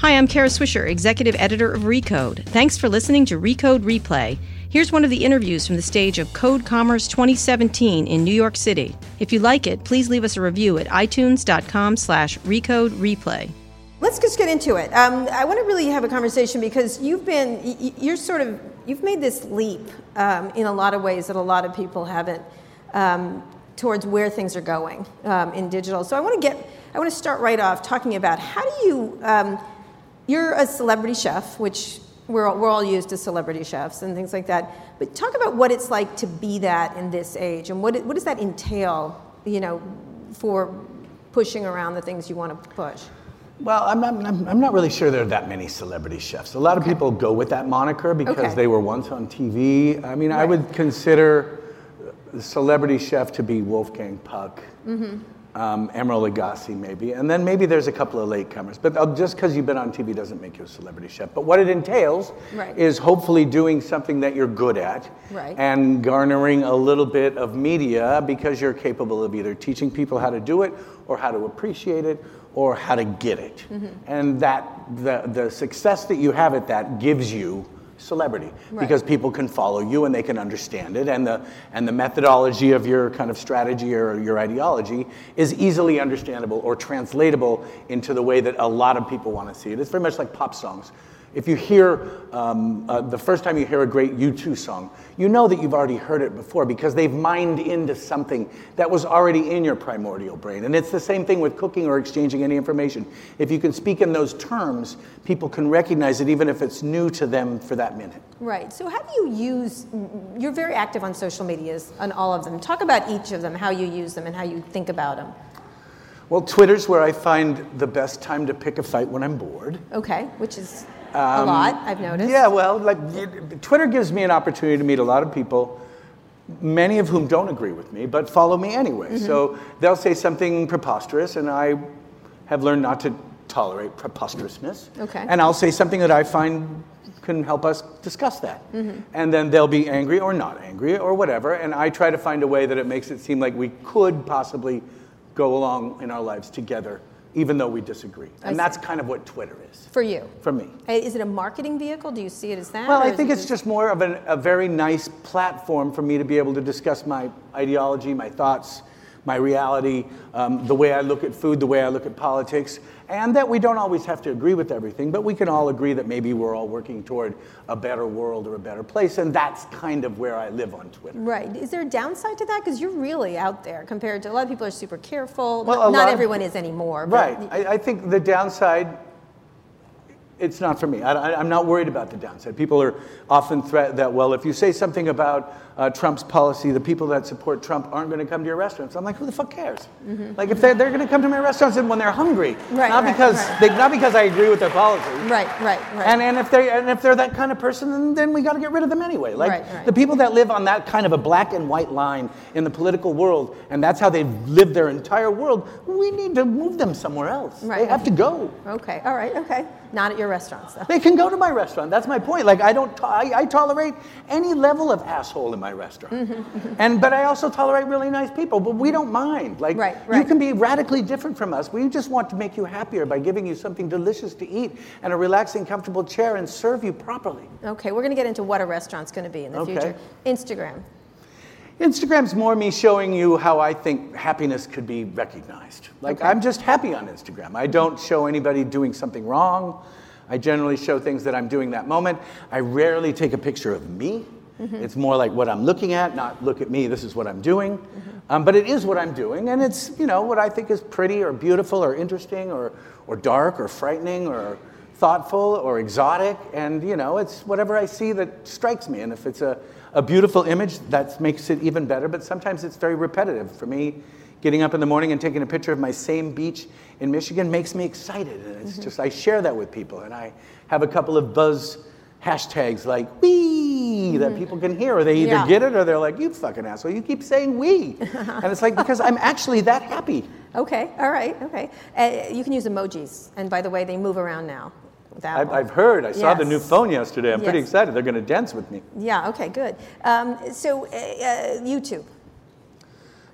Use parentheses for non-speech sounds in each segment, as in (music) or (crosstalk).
Hi, I'm Kara Swisher, executive editor of Recode. Thanks for listening to Recode Replay. Here's one of the interviews from the stage of Code Commerce 2017 in New York City. If you like it, please leave us a review at itunes.com slash recode replay. Let's just get into it. Um, I want to really have a conversation because you've been, you're sort of, you've made this leap um, in a lot of ways that a lot of people haven't um, towards where things are going um, in digital. So I want to get, I want to start right off talking about how do you, um, you're a celebrity chef, which we're all, we're all used to celebrity chefs and things like that. But talk about what it's like to be that in this age, and what what does that entail, you know, for pushing around the things you want to push. Well, I'm not, I'm not really sure there are that many celebrity chefs. A lot of people go with that moniker because Okay. they were once on TV. I mean, I would consider the celebrity chef to be Wolfgang Puck, mm-hmm. Um, Emeril Lagasse, maybe, and then maybe there's a couple of latecomers. But uh, just because you've been on TV doesn't make you a celebrity chef. But what it entails Right. is hopefully doing something that you're good at Right. and garnering a little bit of media because you're capable of either teaching people how to do it or how to appreciate it or how to get it. Mm-hmm. And that the, the success that you have at that gives you celebrity. Right. because people can follow you and they can understand it. And the and the methodology of your kind of strategy or your ideology is easily understandable or translatable into the way that a lot of people want to see it. It's very much like pop songs if you hear um, uh, the first time you hear a great U2 song, you know that you've already heard it before because they've mined into something that was already in your primordial brain. And it's the same thing with cooking or exchanging any information. If you can speak in those terms, people can recognize it even if it's new to them for that minute. Right. So how do you use? You're very active on social medias, on all of them. Talk about each of them, how you use them, and how you think about them. Well, Twitter's where I find the best time to pick a fight when I'm bored. Okay, which is a lot. I've noticed. Um, Yeah, well, like it- Twitter gives me an opportunity to meet a lot of people, many of whom don't agree with me, but follow me anyway. Mm-hmm. So they'll say something preposterous, and I have learned not to tolerate preposterousness. Okay. And I'll say something that I find can help us discuss that. Mm-hmm. And then they'll be angry or not angry or whatever, and I try to find a way that it makes it seem like we could possibly go along in our lives together, even though we disagree. And that's kind of what Twitter is For you. for me. Uh, Is it a marketing vehicle? Do you see it as that? Well, I think it it's just more of an, a very nice platform for me to be able to discuss my ideology, my thoughts, my reality, um, the way I look at food, the way I look at politics, and that we don't always have to agree with everything, but we can all agree that maybe we're all working toward a better world or a better place, and that's kind of where I live on Twitter. Right. Is there a downside to that? Because you're really out there compared to a lot of people are super careful. Well, Not- not everyone is anymore. but- Right. I, I think the downside, it's not for me. I, am not worried about the downside. People are often threatened that, well, if you say something about uh, Trump's policy, the people that support Trump aren't going to come to your restaurants. I'm like, who the fuck cares? Like, if they're, they're going to come to my restaurants when they're hungry, Mm-hmm. Right, not right, because right. They, not because I agree with their policy. Right, right, right. And, and if they and if they're that kind of person, then, then we got to get rid of them anyway. Like the people that live on that kind of a black and white line in the political world, and that's how they've lived their entire world. We need to move them somewhere else. Right. They have to go. okay, all right, okay. Not at your restaurants, though. They can go to my restaurant. That's my point. Like I don't, to- I, I tolerate any level of asshole in my restaurant, Mm-hmm, and but I also tolerate really nice people. But we don't mind. Like Right, you can be radically different from us. We just want to make you happier by giving you something delicious to eat and a relaxing, comfortable chair and serve you properly. Okay, we're going to get into what a restaurant's going to be in the Okay. future. Instagram. Instagram's more me showing you how I think happiness could be recognized. Like, Okay. I'm just happy on Instagram. I don't show anybody doing something wrong. I generally show things that I'm doing that moment. I rarely take a picture of me. It's more like what I'm looking at, not look at me, this is what I'm doing. Um, but it is what I'm doing, and it's, you know, what I think is pretty or beautiful or interesting or, or dark or frightening or thoughtful or exotic. And, you know, it's whatever I see that strikes me. And if it's a, a beautiful image, that makes it even better. But sometimes it's very repetitive. For me, getting up in the morning and taking a picture of my same beach in Michigan makes me excited. And it's just, I share that with people. And I have a couple of buzz hashtags like wee that people can hear, or they either Yeah. get it or they're like, you fucking asshole, you keep saying we. (laughs) and it's like, because I'm actually that happy. Okay, all right, okay. Uh, you can use emojis, and by the way, they move around now. With I've, I've heard. I saw the new phone yesterday. I'm pretty excited. They're going to dance with me. Yeah, okay, good. Um, so, uh, uh, YouTube.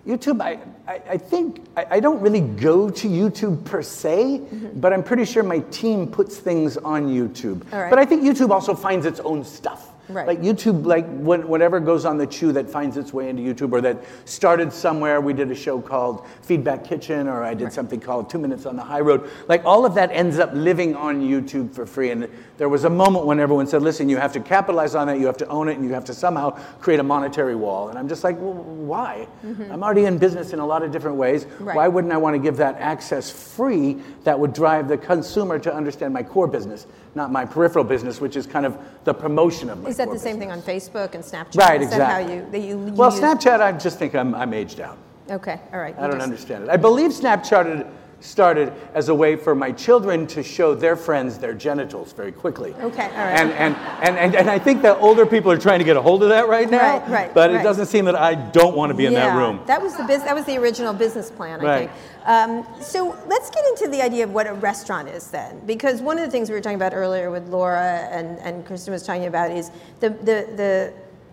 YouTube, I, I, I think, I, I don't really go to YouTube per se, Mm-hmm. but I'm pretty sure my team puts things on YouTube. Right. But I think YouTube also finds its own stuff. Right. Like YouTube, like whatever goes on the chew that finds its way into YouTube or that started somewhere. We did a show called Feedback Kitchen, or I did something called Two Minutes on the High Road. Like all of that ends up living on YouTube for free. And there was a moment when everyone said, listen, you have to capitalize on it, you have to own it, and you have to somehow create a monetary wall. And I'm just like, well, why? I'm already in business in a lot of different ways. Mm-hmm. Right. Why wouldn't I want to give that access free that would drive the consumer to understand my core business, not my peripheral business, which is kind of the promotion of my Is that the same business. thing on Facebook and Snapchat? Right, Is that how exactly. you, that you, you Well, use- Snapchat, I just think I'm, I'm aged out. Okay, all right. I don't just- understand it. I believe Snapchat started as a way for my children to show their friends their genitals very quickly. Okay, all right. And, and, and, and, and I think that older people are trying to get a hold of that right now. Right, right, But it doesn't seem that I don't want to be in that Yeah, room. That was the bus- that was the original business plan, I Right. think. Um, so let's get into the idea of what a restaurant is then, because one of the things we were talking about earlier with Laura and, and Kristen was talking about is the, the, the,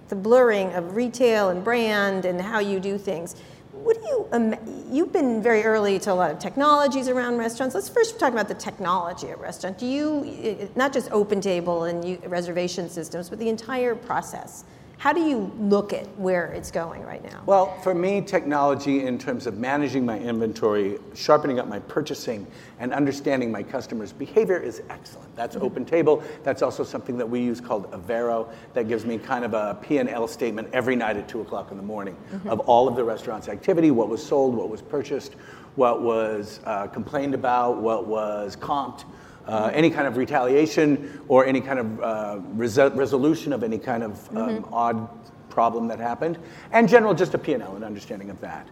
the blurring of retail and brand and how you do things. What do you, um, you've been very early to a lot of technologies around restaurants. Let's first talk about the technology at restaurant. Do you, i- i- not just open table and you, reservation systems, but the entire process. How do you look at where it's going right now? Well, for me, technology in terms of managing my inventory, sharpening up my purchasing, and understanding my customers' behavior is excellent. That's Open Table. That's also something that we use called Avero that gives me kind of a P&L statement every night at 2 o'clock in the morning of all of the restaurant's activity, what was sold, what was purchased, what was uh, complained about, what was comped, uh, any kind of retaliation or any kind of uh, resol- resolution of any kind of um, odd problem that happened, and general just a P&L and understanding of that.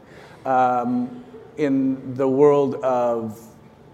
Um, in the world of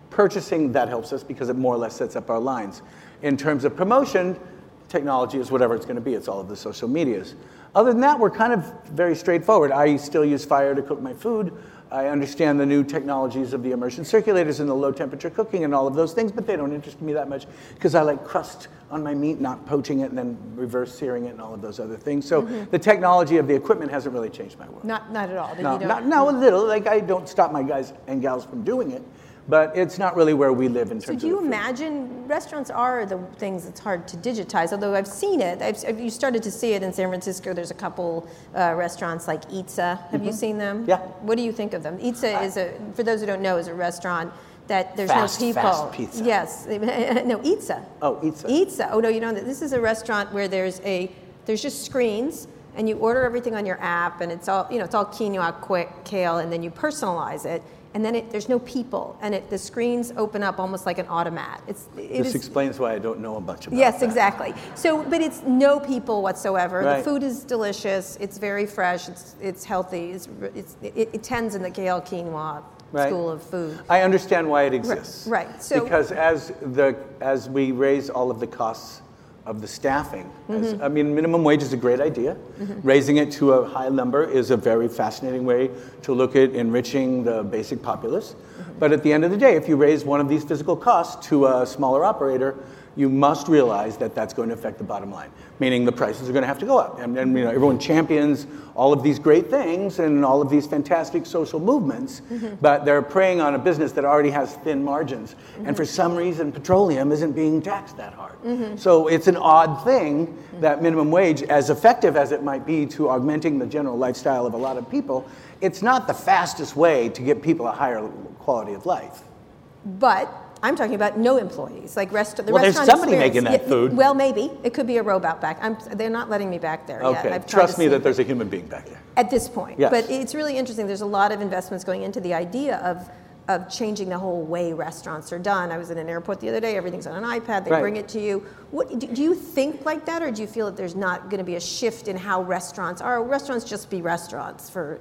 purchasing, that helps us because it more or less sets up our lines. In terms of promotion, technology is whatever it's going to be. It's all of the social medias. Other than that, we're kind of very straightforward. I still use fire to cook my food. I understand the new technologies of the immersion circulators and the low temperature cooking and all of those things, but they don't interest me that much because I like crust on my meat, not poaching it and then reverse searing it and all of those other things. So mm-hmm. the technology of the equipment hasn't really changed my world. Not, not at all. No, not, no, a little. Like I don't stop my guys and gals from doing it, but it's not really where we live in terms of. So do you imagine restaurants are the things that's hard to digitize? Although I've seen it, I've, you started to see it in San Francisco. There's a couple uh, restaurants like Eatsa. Have you seen them? Mm-hmm. Yeah. What do you think of them? Eatsa is a, for those who don't know, is a restaurant that there's Fast, no people. fast pizza. Yes, (laughs) no Eatsa. Oh, Eatsa. Eatsa. Oh no, you don't. This is a restaurant where there's a there's just screens and you order everything on your app and it's all you know it's all quinoa, quick, kale, and then you personalize it. And then it, there's no people, and it, the screens open up almost like an automat. It's it This is- explains why I don't know a bunch about Yes, that. exactly. So, but it's no people whatsoever. Right. The food is delicious. It's very fresh. It's it's healthy. It's, it's it, it tends in the kale quinoa Right. school of food. I understand why it exists. right. So- because as the as we raise all of the costs of the staffing, as, Mm-hmm. I mean, minimum wage is a great idea. Raising it to a high number is a very fascinating way to look at enriching the basic populace. Mm-hmm. But at the end of the day, if you raise one of these physical costs to a smaller operator, you must realize that that's going to affect the bottom line, meaning the prices are going to have to go up. And, and you know, everyone champions all of these great things and all of these fantastic social movements, mm-hmm. but they're preying on a business that already has thin margins. And mm-hmm. for some reason, petroleum isn't being taxed that hard. Mm-hmm. So it's an odd thing that minimum wage, as effective as it might be to augmenting the general lifestyle of a lot of people, it's not the fastest way to get people a higher quality of life. But I'm talking about no employees, like rest, the Well, there's restaurant somebody experience. making that food. Well, maybe it could be a robot back. I'm, they're not letting me back there yet. Okay, trust me that there's a human being back there. at this point. Yes. But it's really interesting. There's a lot of investments going into the idea of of changing the whole way restaurants are done. I was in an airport the other day. Everything's on an iPad. They Right. bring it to you. What do, do you think like that, or do you feel that there's not going to be a shift in how restaurants are? Restaurants just be restaurants for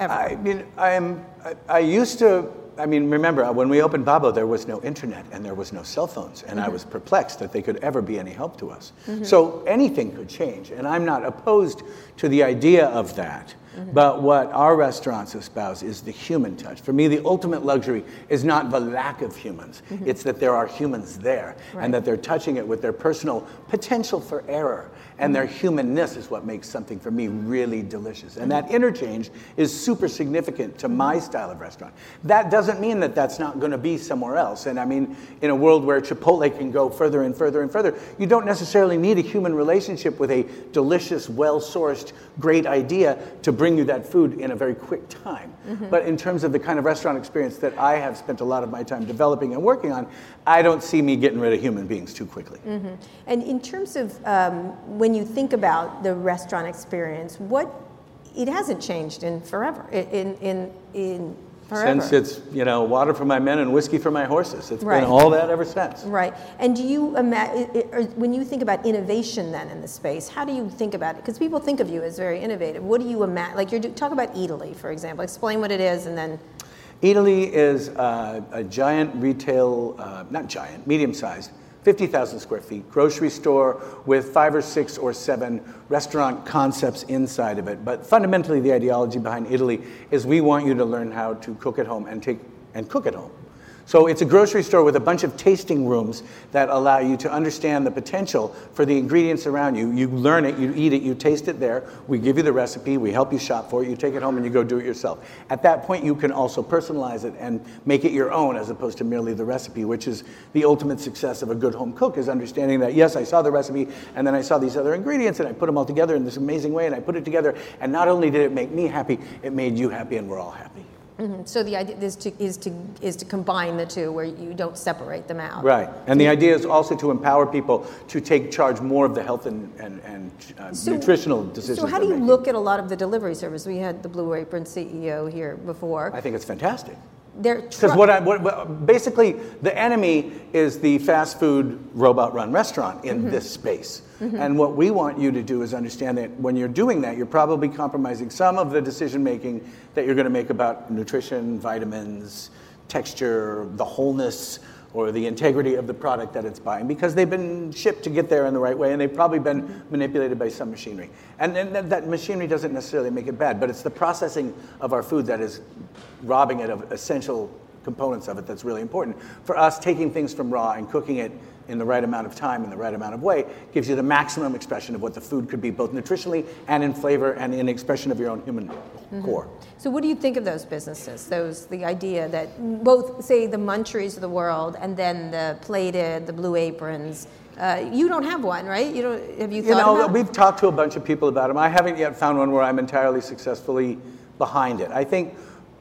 ever. I mean, I'm, I, I used to, I mean, remember, uh, when we opened Babbo, there was no internet and there was no cell phones, and I mm-hmm. was perplexed that they could ever be any help to us. Mm-hmm. So anything could change, and I'm not opposed to the idea of that. Mm-hmm. But what our restaurants espouse is the human touch. For me, the ultimate luxury is not the lack of humans, it's that there are humans there Right. and that they're touching it with their personal potential for error. And their humanness is what makes something for me really delicious. And that interchange is super significant to my style of restaurant. That doesn't mean that that's not going to be somewhere else. And I mean, in a world where Chipotle can go further and further and further, you don't necessarily need a human relationship with a delicious, well sourced, great idea to bring you that food in a very quick time. But in terms of the kind of restaurant experience that I have spent a lot of my time developing and working on, I don't see me getting rid of human beings too quickly. And in terms of um, when you think about the restaurant experience, what it hasn't changed in forever. In in in forever. Since it's, you know, water for my men and whiskey for my horses. It's Right. been all that ever since. Right. And do you imagine, when you think about innovation then in the space, how do you think about it? Because people think of you as very innovative. What do you imagine? Like, you're talk about Eataly, for example. Explain what it is and then. Eataly is uh, a giant retail, uh, not giant, medium sized, 50,000 square feet grocery store with five or six or seven restaurant concepts inside of it. But fundamentally, the ideology behind Eataly is we want you to learn how to cook at home and take and cook at home. So it's a grocery store with a bunch of tasting rooms that allow you to understand the potential for the ingredients around you. You learn it, you eat it, you taste it there. We give you the recipe, we help you shop for it, you take it home and you go do it yourself. At that point, you can also personalize it and make it your own as opposed to merely the recipe, which is the ultimate success of a good home cook is understanding that yes, I saw the recipe and then I saw these other ingredients and I put them all together in this amazing way and I put it together and not only did it make me happy, it made you happy and we're all happy. So the idea is to, is to, is to combine the two where you don't separate them out. Right. And the idea is also to empower people to take charge more of the health and, and, and uh, So- nutritional decisions. So how do you making. look at a lot of the delivery service? We had the Blue Apron CEO here before. I think it's fantastic. They're Because what I, what, what- basically, the enemy is the fast food robot run restaurant in Mm-hmm. this space. And what we want you to do is understand that when you're doing that, you're probably compromising some of the decision making that you're going to make about nutrition, vitamins, texture, the wholeness, or the integrity of the product that it's buying because they've been shipped to get there in the right way and they've probably been manipulated by some machinery. And, and that, that machinery doesn't necessarily make it bad, but it's the processing of our food that is robbing it of essential components of it that's really important. For us, taking things from raw and cooking it in the right amount of time in the right amount of way gives you the maximum expression of what the food could be, both nutritionally and in flavor and in expression of your own human core. So what do you think of those businesses? Those the idea that both say the Munchery of the world and then the plated, the blue aprons. Uh, you don't have one, right? You don't. Have you thought You know, we've talked to a bunch of people about them. I haven't yet found one where I'm entirely successfully behind it. I think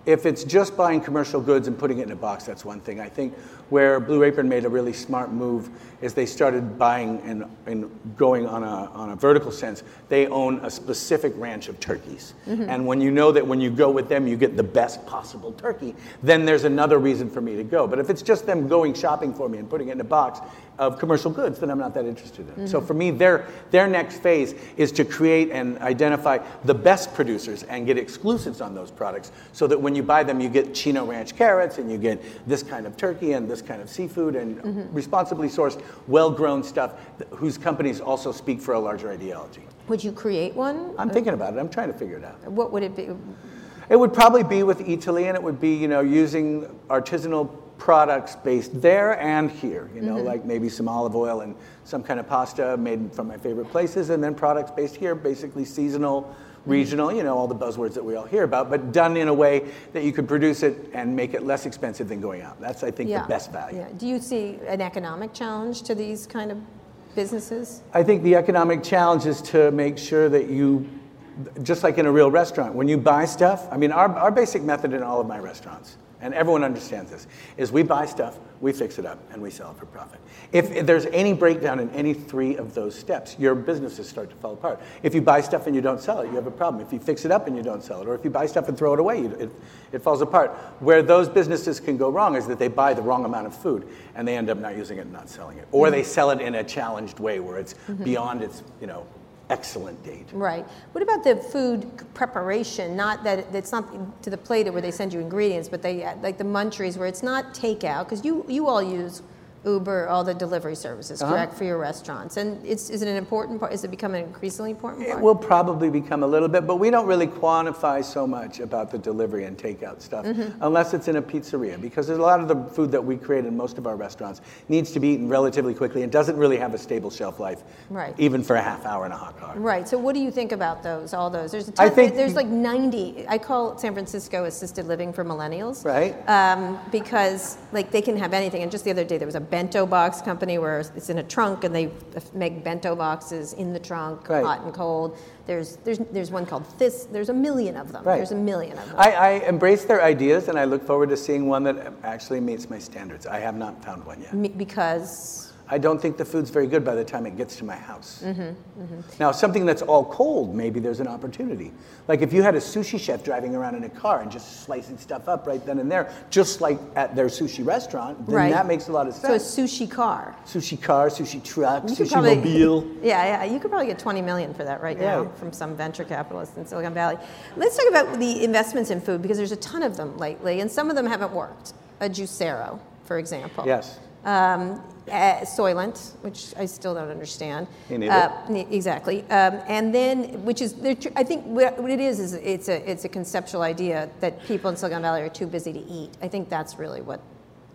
if it's just buying commercial goods and putting it in a box, that's one thing. I think where Blue Apron made a really smart move is they started buying and, and going on a, on a vertical sense. They own a specific ranch of turkeys. Mm-hmm. And when you know that when you go with them, you get the best possible turkey, then there's another reason for me to go. But if it's just them going shopping for me and putting it in a box of commercial goods, then I'm not that interested in it. So mm-hmm. for me, their, their next phase is to create and identify the best producers and get exclusives on those products so that when you buy them, you get Chino Ranch carrots and you get this kind of turkey and this kind of seafood and responsibly sourced, well grown stuff whose companies also speak for a larger ideology. Would you create one? I'm thinking about it, I'm trying to figure it out. What would it be? It would probably be with Eataly, and it would be, you know, using artisanal products based there and here. You know, mm-hmm. like maybe some olive oil and some kind of pasta made from my favorite places, and then products based here, basically seasonal, regional. You know, all the buzzwords that we all hear about, but done in a way that you could produce it and make it less expensive than going out. That's, I think, the best value. Yeah. Do you see an economic challenge to these kind of businesses? I think the economic challenge is to make sure that you, just like in a real restaurant, when you buy stuff, I mean, our, our basic method in all of my restaurants, and everyone understands this, is we buy stuff, we fix it up, and we sell it for profit. If, if there's any breakdown in any three of those steps, your businesses start to fall apart. If you buy stuff and you don't sell it, you have a problem. If you fix it up and you don't sell it, or if you buy stuff and throw it away, you, it, it falls apart. Where those businesses can go wrong is that they buy the wrong amount of food and they end up not using it and not selling it. Or mm-hmm. they sell it in a challenged way where it's mm-hmm. beyond its, you know, excellent date. Right. What about the food preparation? Not that it's not to the plate where they send you ingredients, but they like the Munchery where it's not takeout because you you all use Uber, all the delivery services, Uh-huh. correct, for your restaurants. And it's, is it an important part? Is it becoming an increasingly important It will probably become a little bit, but we don't really quantify so much about the delivery and takeout stuff Mm-hmm. unless it's in a pizzeria because there's a lot of the food that we create in most of our restaurants needs to be eaten relatively quickly and doesn't really have a stable shelf life, Right. even for a half hour in a hot car. Right. So, what do you think about those? All those? There's a I ton, think- there's like 90. I call San Francisco assisted living for millennials. Right. Um, because like they can have anything. And just the other day there was a bento box company where it's in a trunk and they make bento boxes in the trunk, Right. hot and cold. There's there's there's one called this. There's a million of them. Right. There's a million of them. I, I embrace their ideas and I look forward to seeing one that actually meets my standards. I have not found one yet. Because I don't think the food's very good by the time it gets to my house. Mm-hmm, Now, something that's all cold, maybe there's an opportunity. Like if you had a sushi chef driving around in a car and just slicing stuff up right then and there, just like at their sushi restaurant, then Right. that makes a lot of sense. so a sushi car. sushi car, sushi truck, You sushi probably- mobile. (laughs) Yeah, yeah. You could probably get 20 million for that right now from some venture capitalist in Silicon Valley. Let's talk about the investments in food because there's a ton of them lately, and some of them haven't worked. A Juicero, for example. Yes. Um, uh, Soylent, which I still don't understand. Uh, exactly. Um, and then, which is, I think what what it is is it's a it's a conceptual idea that people in Silicon Valley are too busy to eat. I think that's really what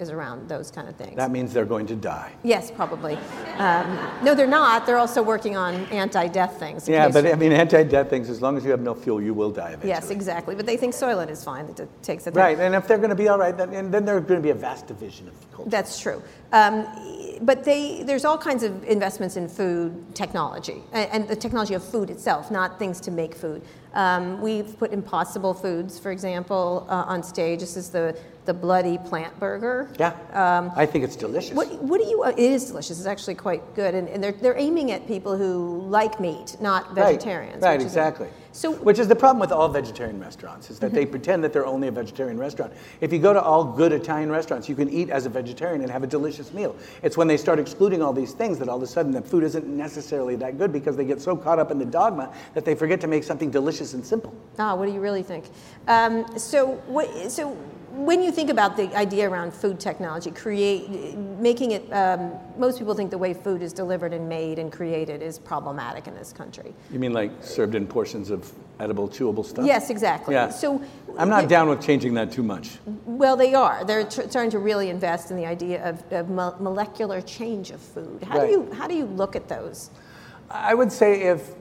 is around those kind of things. That means they're going to die. Yes, probably. Um, no, they're not. They're also working on anti-death things. Yeah, but I mean, anti-death things, as long as you have no fuel, you will die eventually. yes, exactly. But they think Soylent is fine. It takes it. Right, and if they're going to be all right, then, and then there's going to be a vast division of culture. That's true. Um, but they, there's all kinds of investments in food technology and, and the technology of food itself, not things to make food. Um, we've put Impossible Foods, for example, uh, on stage. This is the, the bloody plant burger. yeah, I think it's delicious. Um, What, what do you? Uh, it is delicious. It's actually quite good, and, and they're they're aiming at people who like meat, not vegetarians. Right, is- exactly. So which is the problem with all vegetarian restaurants is that they pretend that they're only a vegetarian restaurant. If you go to all good Italian restaurants, you can eat as a vegetarian and have a delicious meal. It's when they start excluding all these things that all of a sudden the food isn't necessarily that good because they get so caught up in the dogma that they forget to make something delicious and simple. Ah, what do you really think? Um, so, what, so when you think about the idea around food technology, create, making it, um, most people think the way food is delivered and made and created is problematic in this country. You mean like served in portions of edible, chewable stuff? Yes, exactly. Yeah. So, I'm not down with changing that too much. Well, they are. They're tr- starting to really invest in the idea of, of mo- molecular change of food. How Right. do you how do you look at those? I would say if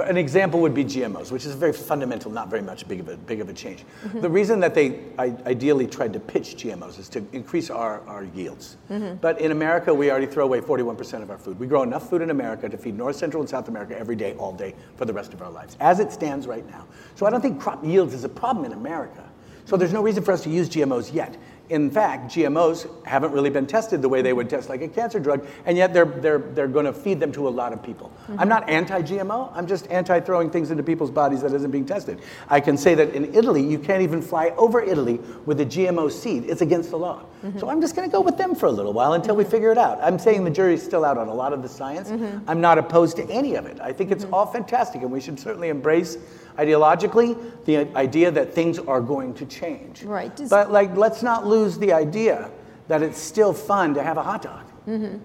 an example would be GMOs, which is a very fundamental, not very much big of a big of a change. Mm-hmm. The reason that they I, ideally tried to pitch GMOs is to increase our, our yields. Mm-hmm. But in America, we already throw away 41% of our food. We grow enough food in America to feed North, Central, and South America every day, all day, for the rest of our lives, as it stands right now. So I don't think crop yields is a problem in America. So there's no reason for us to use GMOs yet. In fact, GMOs haven't really been tested the way they would test like a cancer drug, and yet they're, they're, they're going to feed them to a lot of people. Mm-hmm. I'm not anti GMO, I'm just anti throwing things into people's bodies that isn't being tested. I can say that in Italy, you can't even fly over Italy with a GMO seed, it's against the law. Mm-hmm. So I'm just going to go with them for a little while until we mm-hmm. figure it out. I'm saying the jury's still out on a lot of the science. I'm not opposed to any of it. I think it's all fantastic, and we should certainly embrace ideologically the idea that things are going to change. Right. Does- But like, let's not lose the idea that it's still fun to have a hot dog. Mm-hmm.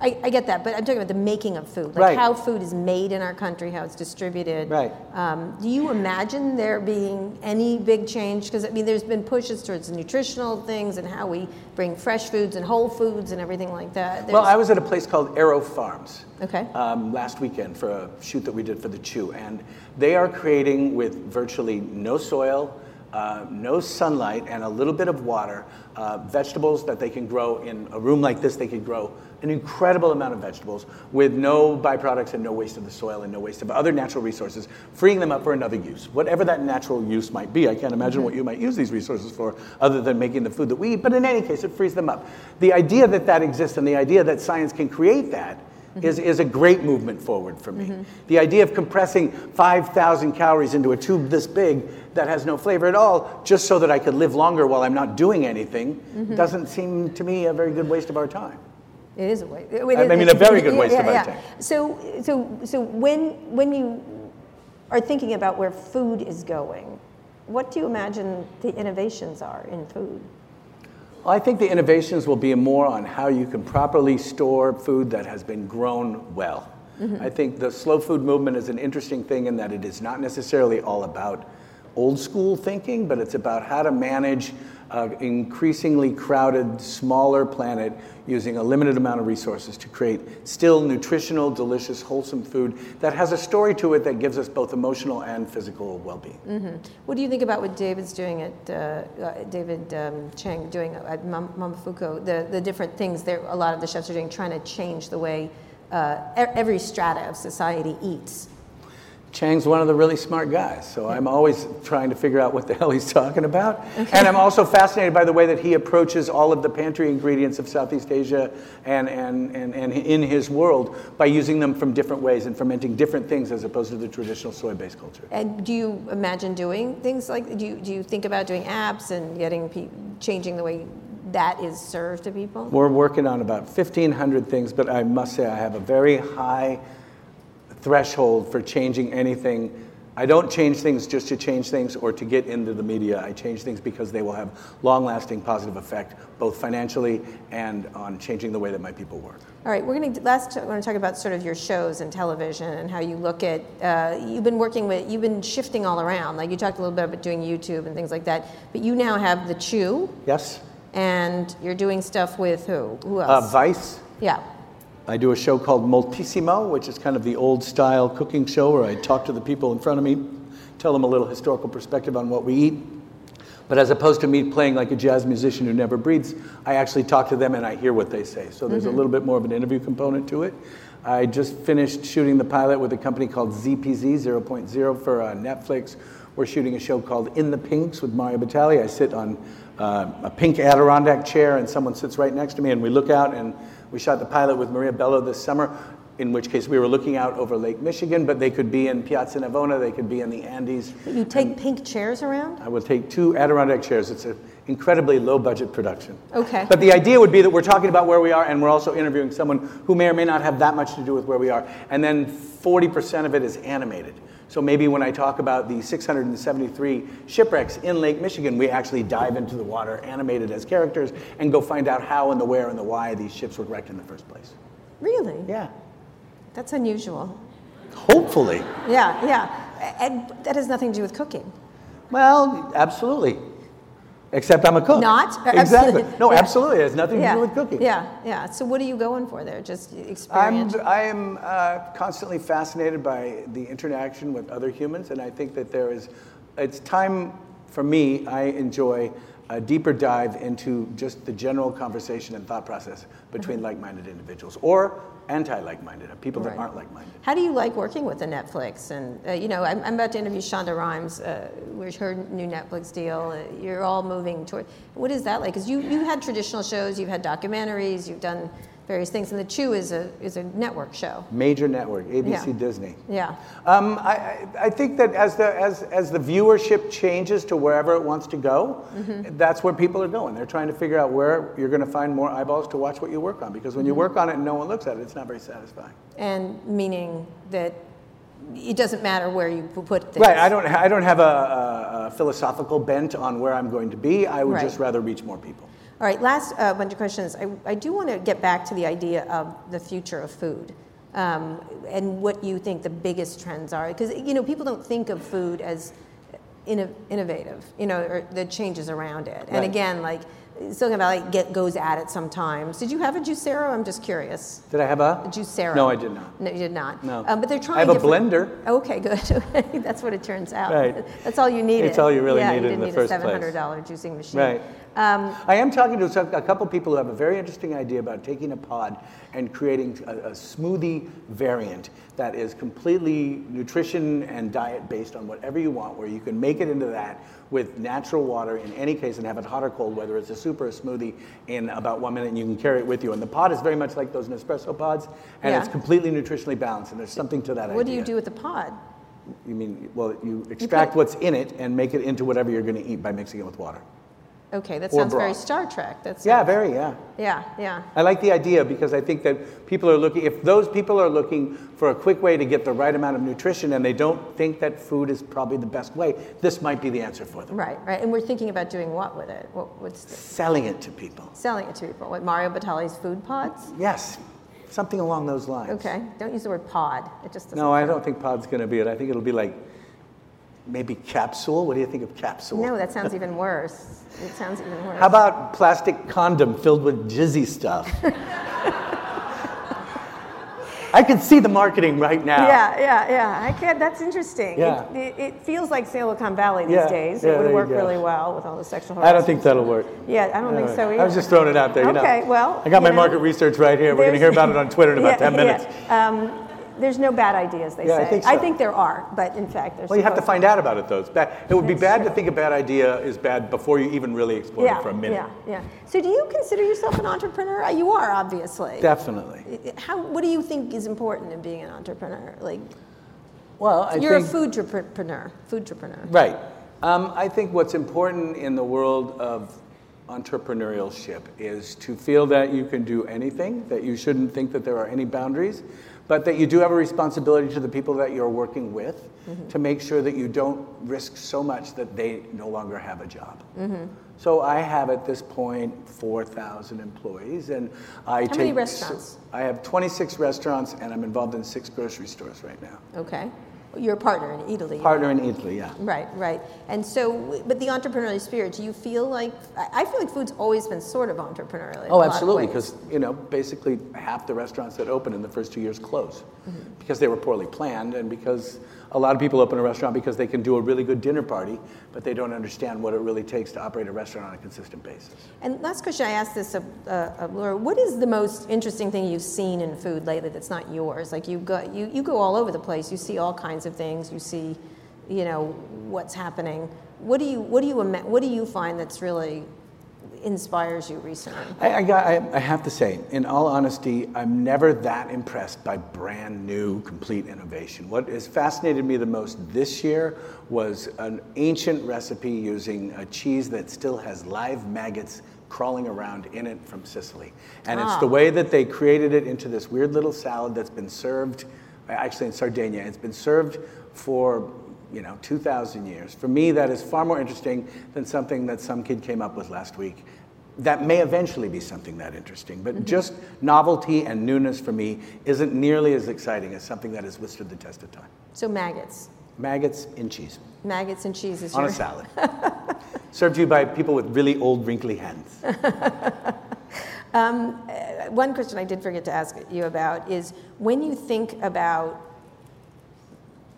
I, I get that, but I'm talking about the making of food, like Right. how food is made in our country, how it's distributed. Right. Um, do you imagine there being any big change? Because I mean, there's been pushes towards nutritional things and how we bring fresh foods and whole foods and everything like that. Well, I was at a place called AeroFarms. Okay. Um, last weekend for a shoot that we did for the Chew, and they are creating with virtually no soil, uh, no sunlight, and a little bit of water, uh, vegetables that they can grow in a room like this. They can grow an incredible amount of vegetables with no byproducts and no waste of the soil and no waste of other natural resources, freeing them up for another use, whatever that natural use might be. I can't imagine what you might use these resources for other than making the food that we eat, but in any case, it frees them up. The idea that that exists and the idea that science can create that mm-hmm. is, is a great movement forward for me. Mm-hmm. The idea of compressing 5,000 calories into a tube this big that has no flavor at all, just so that I could live longer while I'm not doing anything, mm-hmm. doesn't seem to me a very good waste of our time. It is a waste. I mean, a very good waste of our time. So, so, so when when you are thinking about where food is going, what do you imagine the innovations are in food? I think the innovations will be more on how you can properly store food that has been grown well. Mm-hmm. I think the slow food movement is an interesting thing in that it is not necessarily all about old school thinking, but it's about how to manage an increasingly crowded, smaller planet using a limited amount of resources to create still nutritional, delicious, wholesome food that has a story to it that gives us both emotional and physical well-being. What do you think about what David's doing at uh, uh, David um, Chang doing at Momofuku? The the different things there. A lot of the chefs are doing, trying to change the way uh, every strata of society eats. Chang's one of the really smart guys, so I'm always trying to figure out what the (laughs) hell he's talking about. And I'm also fascinated by the way that he approaches all of the pantry ingredients of Southeast Asia and, and, and, and in his world by using them from different ways and fermenting different things as opposed to the traditional soy based culture. And do you imagine doing things like? Do you, do you think about doing apps and getting pe- changing the way that is served to people? We're working on about 1,500 things, but I must say I have a very high threshold for changing anything. I don't change things just to change things or to get into the media. I change things because they will have long lasting positive effect, both financially and on changing the way that my people work. All right, we're going to last. I want to talk about sort of your shows and television and how you look at. Uh, you've been working with. You've been shifting all around. Like you talked a little bit about doing YouTube and things like that. But you now have the Chew, Yes? and you're doing stuff with who? Who Uh, else? Vice. yeah. I do a show called Moltissimo, which is kind of the old style cooking show where I talk to the people in front of me, tell them a little historical perspective on what we eat. But as opposed to me playing like a jazz musician who never breathes, I actually talk to them and I hear what they say. So there's a little bit more of an interview component to it. I just finished shooting the pilot with a company called ZPZ 0.0 for uh, Netflix. We're shooting a show called In the Pinks with Mario Batali. I sit on uh, a pink Adirondack chair and someone sits right next to me and we look out and we shot the pilot with Maria Bello this summer, in which case we were looking out over Lake Michigan, but they could be in Piazza Navona, they could be in the Andes. You take pink chairs around. I will take two Adirondack chairs. It's an incredibly low budget production. Okay. But the idea would be that we're talking about where we are and we're also interviewing someone who may or may not have that much to do with where we are. And then 40% of it is animated. So maybe when I talk about the 673 shipwrecks in Lake Michigan, we actually dive into the water animated as characters and go find out how and the where and the why these ships were wrecked in the first place. Really? Yeah. That's unusual. Hopefully. Yeah, yeah. And that has nothing to do with cooking. Well, absolutely. Except I'm a cook. Not? (laughs) Exactly. absolutely. No, Yeah. absolutely. It has nothing yeah. to do with cooking. Yeah, yeah. So what are you going for there? Just experience. I'm. I am uh, constantly fascinated by the interaction with other humans, and I think that there is, it's time for me, I enjoy a deeper dive into just the general conversation and thought process between like minded individuals or anti like minded, people that aren't like minded. How do you like working with the Netflix? And uh, you know, I'm, I'm about to interview Shonda Rhimes, uh, with her new Netflix deal. Uh, you're all moving toward. What is that like? Because you you had traditional shows, you've had documentaries, you've done various things, and the Chew is a is a network show. Major network, ABC Yeah. Disney. Yeah. Um, I, I- think that as the, as, as the viewership changes to wherever it wants to go, Mm-hmm. that's where people are going. They're trying to figure out where you're going to find more eyeballs to watch what you work on. Because when you Mm-hmm. work on it and no one looks at it, it's not very satisfying. And meaning that it doesn't matter where you put things. Right. I don't, I don't have a, a, a philosophical bent on where I'm going to be. I would Right. just rather reach more people. All right, last uh, bunch of questions. I, I do want to get back to the idea of the future of food um, and what you think the biggest trends are. Because, you know, people don't think of food as inno- innovative, you know, or the changes around it. And Right. again, like, Silicon Valley get, goes at it sometimes. Did you have a Juicero? I'm just curious. Did I have a? A Juicero? No, I did not. No, you did not. No. Um, but they're trying. I have a different- blender. Okay, good. (laughs) That's what it turns out. Right. That's all you needed. It's all you really yeah, needed you in the need first a place. seven hundred dollar juicing machine. Right. Um, I am talking to a couple people who have a very interesting idea about taking a pod and creating a, a smoothie variant that is completely nutrition and diet based on whatever you want, where you can make it into that with natural water in any case and have it hot or cold, whether it's a soup or a smoothie, in about one minute and you can carry it with you. And the pod is very much like those Nespresso pods, and Yeah. it's completely nutritionally balanced, and there's something to that what do you do with the pod? You mean, well, you extract what's in it and make it into whatever you're going to eat by mixing it with water. Okay, that sounds very. Star Trek. That's Yeah, very, yeah. yeah, yeah. I like the idea because I think that people are looking, if those people are looking for a quick way to get the right amount of nutrition and they don't think that food is probably the best way, this might be the answer for them. Right, right. And we're thinking about doing what with it? What, what's the, Selling it to people. selling it to people? What Mario Batali's food pods? Yes, something along those lines. Okay, don't use the word pod. It just doesn't. No, I don't think pod's going to be it. I think it'll be like maybe capsule. What do you think of capsule? No, that sounds even worse. It sounds even worse. How about plastic condom filled with jizzy stuff? (laughs) I can see the marketing right now. Yeah, yeah, yeah. I can. That's interesting. Yeah. It, it, it feels like Silicon Valley these Yeah, days. it would work really well with all the sexual I don't think that'll work. Yeah, I don't think so either. I was just throwing it out there. You know. Okay, well, I got my know, market research right here. We're going to hear about it on Twitter in about (laughs) Yeah, 10 minutes. Um, there's no bad ideas, they Yeah, I think so. there are, but in fact, there's. Well, you have to find out about it, though. It's bad. It would be bad true. to think a bad idea is bad before you even really explore Yeah, it for a minute. yeah, yeah. So, do you consider yourself an entrepreneur? Uh, You are, obviously. Definitely. How? What do you think is important in being an entrepreneur? Like, Well, I you're think, a food entrepreneur. Food entrepreneur. Right. Um, I think what's important in the world of entrepreneurship is to feel that you can do anything, that you shouldn't think that there are any boundaries, but that you do have a responsibility to the people that you're working with mm-hmm. to make sure that you don't risk so much that they no longer have a job. Mm-hmm. So I have at this point 4,000 employees, and I take. How many restaurants? I have 26 restaurants, and I'm involved in six grocery stores right now. Okay. You're partner in Eataly. Partner in Eataly, yeah. Right, right. And so, but the entrepreneurial spirit, do you feel like, I feel like food's always been sort of entrepreneurial. Oh, absolutely, because you know, basically half the restaurants that open in the first two years close Mm-hmm. because they were poorly planned, and because a lot of people open a restaurant because they can do a really good dinner party, but they don't understand what it really takes to operate a restaurant on a consistent basis. And last question I asked this of, uh, of Laura, what is the most interesting thing you've seen in food lately that's not yours? Like you go, you, you go all over the place, you see all kinds of things, you see, you know, what's happening. What do you, what do you, what do you find that's really inspires you recently? I, I, got, I, I have to say, in all honesty, I'm never that impressed by brand new, complete innovation. What has fascinated me the most this year was an ancient recipe using a cheese that still has live maggots crawling around in it from Sicily. And it's Ah. the way that they created it into this weird little salad that's been served, actually in Sardinia, it's been served for you know, 2,000 years. For me, that is far more interesting than something that some kid came up with last week. That may eventually be something that interesting, but mm-hmm. just novelty and newness for me isn't nearly as exciting as something that has withstood the test of time. So maggots, Maggots in cheese maggots and cheese is on your a salad. (laughs) Served to you by people with really old, wrinkly hands. (laughs) Um, eh, one question I did forget to ask you about is when you think about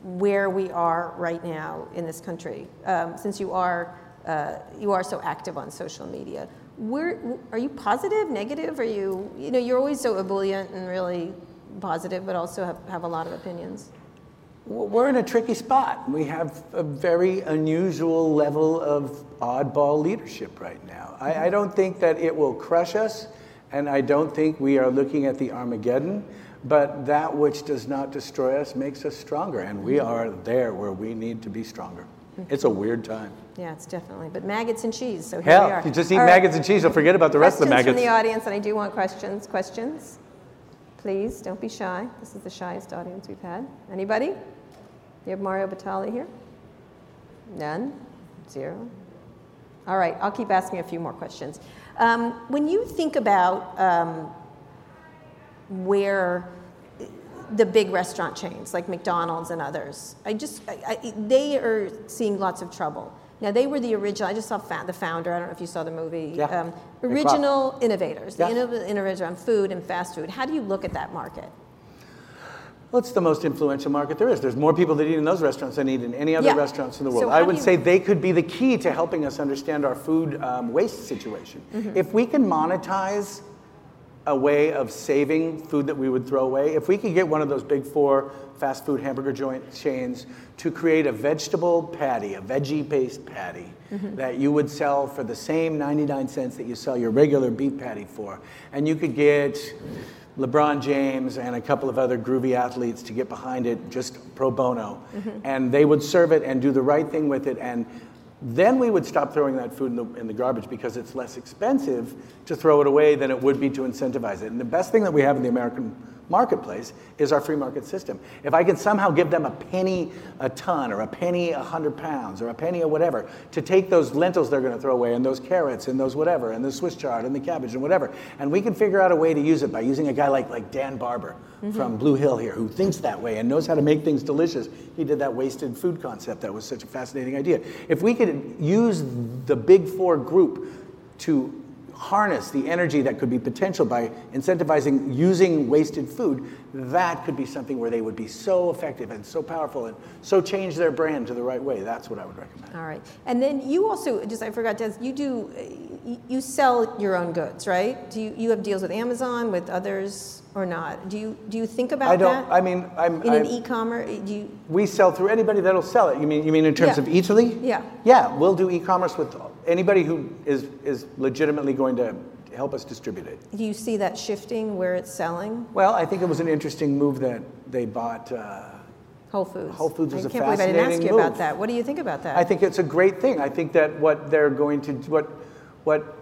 where we are right now in this country, um, since you are uh, you are so active on social media, where are you positive, negative? Are you you know you're always so ebullient and really positive, but also have, have a lot of opinions. We're in a tricky spot. We have a very unusual level of oddball leadership right now. I, I don't think that it will crush us, and I don't think we are looking at the Armageddon, but that which does not destroy us makes us stronger, and we are there where we need to be stronger. It's a weird time. Yeah, it's definitely. But maggots and cheese. So here we are. you just eat All right. maggots and cheese, you'll forget about the rest of the Questions maggots. from the audience, and I do want questions. Questions? Please, don't be shy. This is the shyest audience we've had. Anybody? You have Mario Batali here? None? Zero? All right, I'll keep asking a few more questions. Um, when you think about um, where the big restaurant chains like McDonald's and others. I just, I, I, they are seeing lots of trouble. Now they were the original. I just saw the founder. I don't know if you saw the movie. Yeah. Um, original innovators, the Yeah. innovators on food and fast food. How do you look at that market? Well, it's the most influential market there is. There's more people that eat in those restaurants than eat in any other Yeah. restaurants in the So world. how I would you- say they could be the key to helping us understand our food um, waste situation. Mm-hmm. If we can monetize a way of saving food that we would throw away, if we could get one of those big four fast food hamburger joint chains to create a vegetable patty, a veggie based patty, Mm-hmm. that you would sell for the same 99 cents that you sell your regular beef patty for, and you could get LeBron James and a couple of other groovy athletes to get behind it just pro bono. And they would serve it and do the right thing with it and then we would stop throwing that food in the, in the garbage because it's less expensive to throw it away than it would be to incentivize it. And the best thing that we have in the American marketplace is our free market system. If I can somehow give them a penny a ton or a penny a hundred pounds or a penny or whatever to take those lentils they're going to throw away and those carrots and those whatever and the Swiss chard and the cabbage and whatever, and we can figure out a way to use it by using a guy like, like Dan Barber mm-hmm. from Blue Hill here who thinks that way and knows how to make things delicious. He did that wasted food concept that was such a fascinating idea. If we could use the big four group to harness the energy that could be potential by incentivizing using wasted food, that could be something where they would be so effective and so powerful and so change their brand to the right way. That's what I would recommend. All right. And then you also, just I forgot to you do, you sell your own goods, right? Do you, you have deals with Amazon, with others? Or not? Do you do you think about I don't. that? I mean, I'm in I'm, an e-commerce. Do you? We sell through anybody that'll sell it. You mean you mean in terms Yeah. of Eataly? Yeah. Yeah, we'll do e-commerce with anybody who is is legitimately going to help us distribute it. Do you see that shifting where it's selling? Well, I think it was an interesting move that they bought. Uh, Whole Foods. Whole Foods was I a can't believe I didn't ask fascinating you about that. What do you think about that? I think it's a great thing. I think that what they're going to what what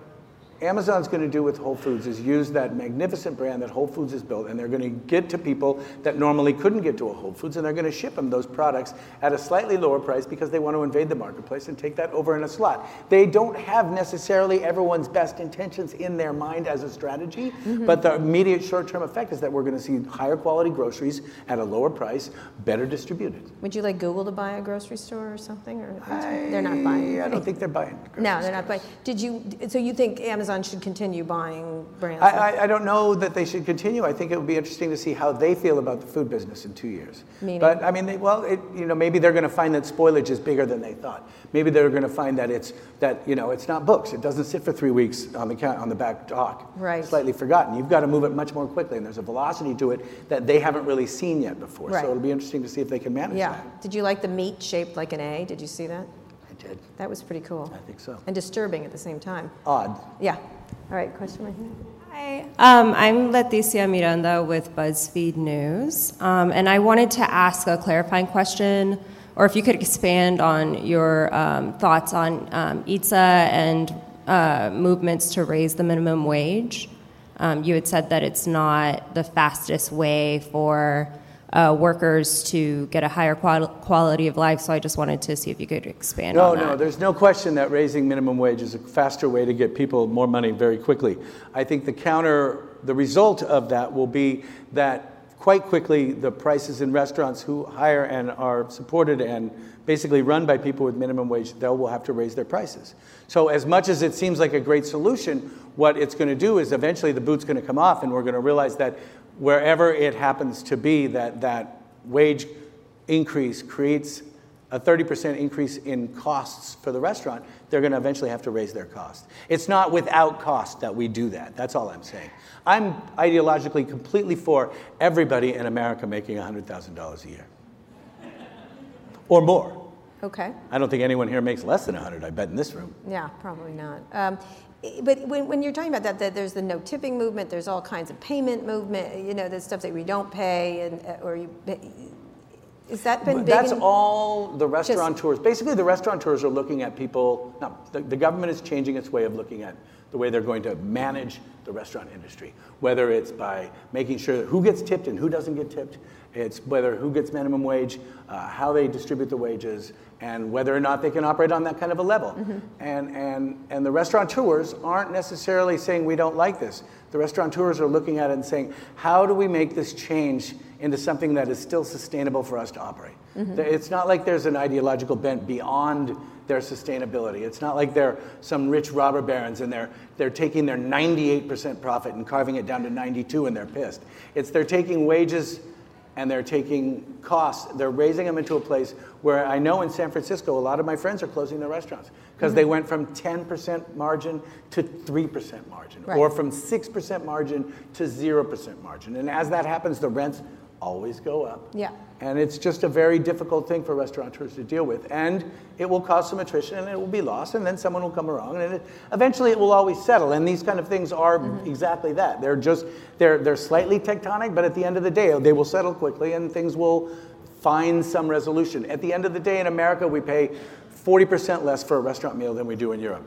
Amazon's going to do with Whole Foods is use that magnificent brand that Whole Foods has built, and they're going to get to people that normally couldn't get to a Whole Foods, and they're going to ship them those products at a slightly lower price because they want to invade the marketplace and take that over in a slot. They don't have necessarily everyone's best intentions in their mind as a strategy, mm-hmm. but the immediate short-term effect is that we're going to see higher quality groceries at a lower price, better distributed. Would you like Google to buy a grocery store or something? Or they're not buying. I don't think they're buying. No, they're not buying. Did you? So you think Amazon should continue buying brands? I, I, I don't know that they should continue. I think it would be interesting to see how they feel about the food business in two years. Meaning? But I mean, they, well, it, you know, maybe they're going to find that spoilage is bigger than they thought. Maybe they're going to find that it's that you know it's not books. It doesn't sit for three weeks on the count, on the back dock. Right. Slightly forgotten. You've got to move it much more quickly, and there's a velocity to it that they haven't really seen yet before. Right. So it'll be interesting to see if they can manage yeah. that. Did you like the meat shaped like an A? Did you see that? I did. That was pretty cool. I think so. And disturbing at the same time. Odd. Yeah. All right, question right here. Hi, um, I'm Leticia Miranda with BuzzFeed News, um, and I wanted to ask a clarifying question, or if you could expand on your um, thoughts on um, Eatsa and uh, movements to raise the minimum wage. Um, you had said that it's not the fastest way for uh, workers to get a higher qual- quality of life, so I just wanted to see if you could expand No, on that. no, there's no question that raising minimum wage is a faster way to get people more money very quickly. I think the counter, the result of that will be that quite quickly the prices in restaurants who hire and are supported and basically run by people with minimum wage, they will have to raise their prices. So as much as it seems like a great solution, what it's going to do is eventually the boot's going to come off and we're going to realize that wherever it happens to be that that wage increase creates a 30% increase in costs for the restaurant, they're going to eventually have to raise their cost. It's not without cost that we do that. That's all I'm saying. I'm ideologically completely for everybody in America making $100,000 a year or more. Okay. I don't think anyone here makes less than 100, I bet, in this room. Yeah, probably not. Um, but when, when you're talking about that, that there's the no tipping movement, there's all kinds of payment movement, you know, the stuff that we don't pay, and uh, or you. pay- Is that been big? That's in- all the restaurateurs. Basically, the restaurateurs are looking at people. No, the, the government is changing its way of looking at the way they're going to manage the restaurant industry. Whether it's by making sure that who gets tipped and who doesn't get tipped. It's whether who gets minimum wage, uh, how they distribute the wages, and whether or not they can operate on that kind of a level. And, and, and the restaurateurs aren't necessarily saying we don't like this. The restaurateurs are looking at it and saying, how do we make this change into something that is still sustainable for us to operate? The- It's not like there's an ideological bent beyond their sustainability. It's not like they're some rich robber barons and they're, they're taking their 98% profit and carving it down to 92 and they're pissed. It's they're taking wages and they're taking costs, they're raising them into a place where I know in San Francisco, a lot of my friends are closing their restaurants because they mm-hmm. went from 10% margin to 3% margin, Right. or from 6% margin to 0% margin. And as that happens, the rents always go up. Yeah. And it's just a very difficult thing for restaurateurs to deal with. And it will cause some attrition and it will be lost, and then someone will come along, and it, eventually it will always settle. And these kind of things are mm-hmm. exactly that. They're just, they're, they're slightly tectonic, but at the end of the day, they will settle quickly and things will find some resolution. At the end of the day, in America, we pay 40% less for a restaurant meal than we do in Europe.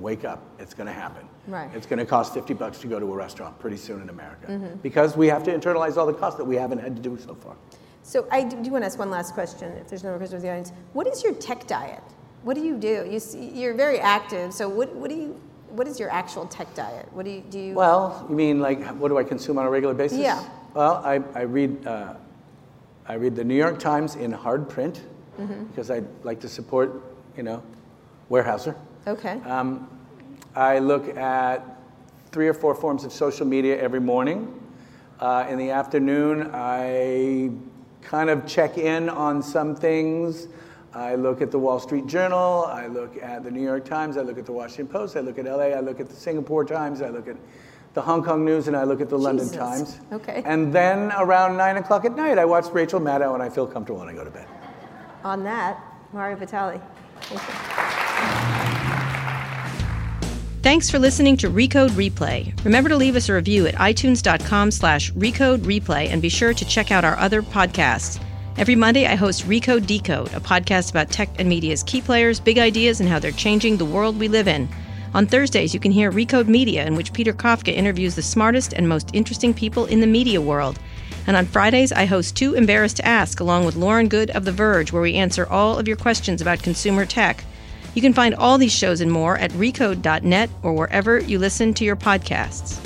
Wake up, it's going to happen. Right. It's going to cost 50 bucks to go to a restaurant pretty soon in America mm-hmm. because we have to internalize all the costs that we haven't had to do so far. So I do, want to ask one last question, if there's no more questions with the audience. What is your tech diet? What do you do? You see, you're very active. So what, what do you? What is your actual tech diet? What do you do? You, Well, you mean like what do I consume on a regular basis? Yeah. Well, I, I read uh, I read the New York Times in hard print Mm-hmm. because I like to support, you know, Weyerhaeuser. okay. Um, I look at three or four forms of social media every morning. Uh, in the afternoon, I kind of check in on some things. I look at the Wall Street Journal, I look at the New York Times, I look at the Washington Post, I look at LA, I look at the Singapore Times, I look at the Hong Kong News, and I look at the London Times. Okay. And then around 9 o'clock at night, I watch Rachel Maddow and I feel comfortable when I go to bed. On that, Mario Batali. Thanks for listening to Recode Replay. Remember to leave us a review at itunes.com slash recode replay and be sure to check out our other podcasts. Every Monday, I host Recode Decode, a podcast about tech and media's key players, big ideas, and how they're changing the world we live in. On Thursdays, you can hear Recode Media, in which Peter Kafka interviews the smartest and most interesting people in the media world. And on Fridays, I host Too Embarrassed to Ask, along with Lauren Goode of The Verge, where we answer all of your questions about consumer tech. You can find all these shows and more at recode.net or wherever you listen to your podcasts.